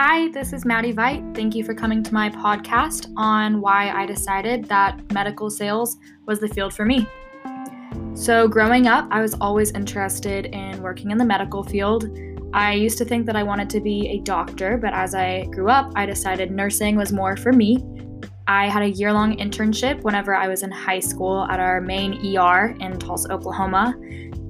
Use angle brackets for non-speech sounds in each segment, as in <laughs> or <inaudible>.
Hi, this is Maddie Veit. Thank you for coming to my podcast on why I decided that medical sales was the field for me. So, growing up, I was always interested in working in the medical field. I used to think that I wanted to be a doctor, but as I grew up, I decided nursing was more for me. I had a year long internship whenever I was in high school at our main ER in Tulsa, Oklahoma.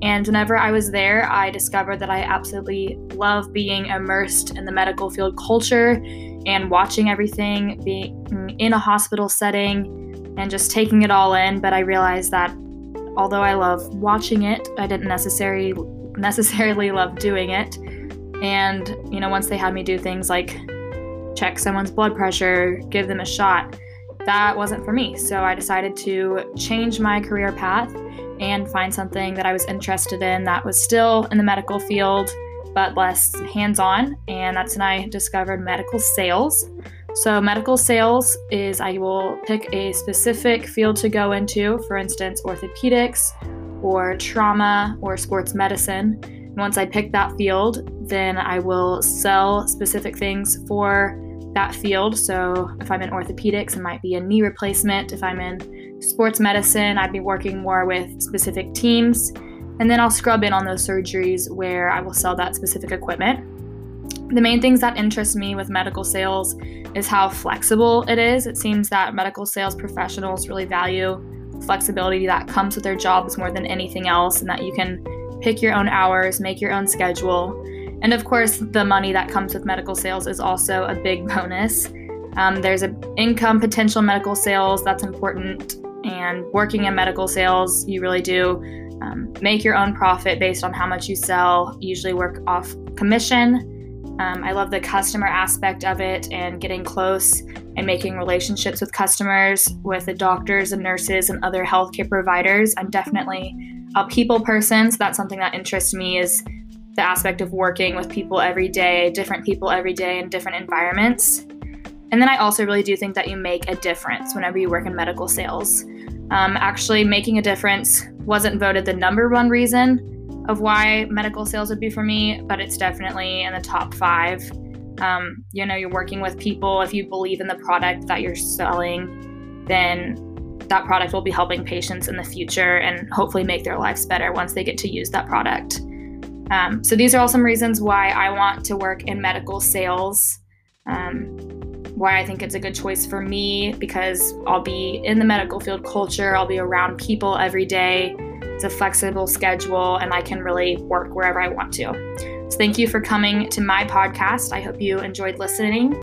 And whenever I was there, I discovered that I absolutely love being immersed in the medical field culture and watching everything, being in a hospital setting and just taking it all in. But I realized that although I love watching it, I didn't necessarily necessarily love doing it. And, you know, once they had me do things like check someone's blood pressure, give them a shot, that wasn't for me. So I decided to change my career path and find something that I was interested in that was still in the medical field but less hands on. And that's when I discovered medical sales. So, medical sales is I will pick a specific field to go into, for instance, orthopedics or trauma or sports medicine. And once I pick that field, then I will sell specific things for that field. So, if I'm in orthopedics, it might be a knee replacement. If I'm in sports medicine, I'd be working more with specific teams. And then I'll scrub in on those surgeries where I will sell that specific equipment. The main things that interest me with medical sales is how flexible it is. It seems that medical sales professionals really value flexibility that comes with their jobs more than anything else, and that you can pick your own hours, make your own schedule. And of course, the money that comes with medical sales is also a big <laughs> bonus. Um, there's an income potential medical sales that's important, and working in medical sales, you really do um, make your own profit based on how much you sell. usually work off commission um, I love the customer aspect of it and getting close and making relationships with customers, with the doctors and nurses and other healthcare providers. I'm definitely a people person, so that's something that interests me is the aspect of working with people every day, different people every day in different environments. And then I also really do think that you make a difference whenever you work in medical sales. Um, actually, making a difference wasn't voted the number one reason of why medical sales would be for me, but it's definitely in the top five. Um, you know, you're working with people. If you believe in the product that you're selling, then that product will be helping patients in the future and hopefully make their lives better once they get to use that product. Um, so, these are all some reasons why I want to work in medical sales. Um, why I think it's a good choice for me because I'll be in the medical field culture, I'll be around people every day it's a flexible schedule, and I can really work wherever I want to. So, thank you for coming to my podcast. I hope you enjoyed listening.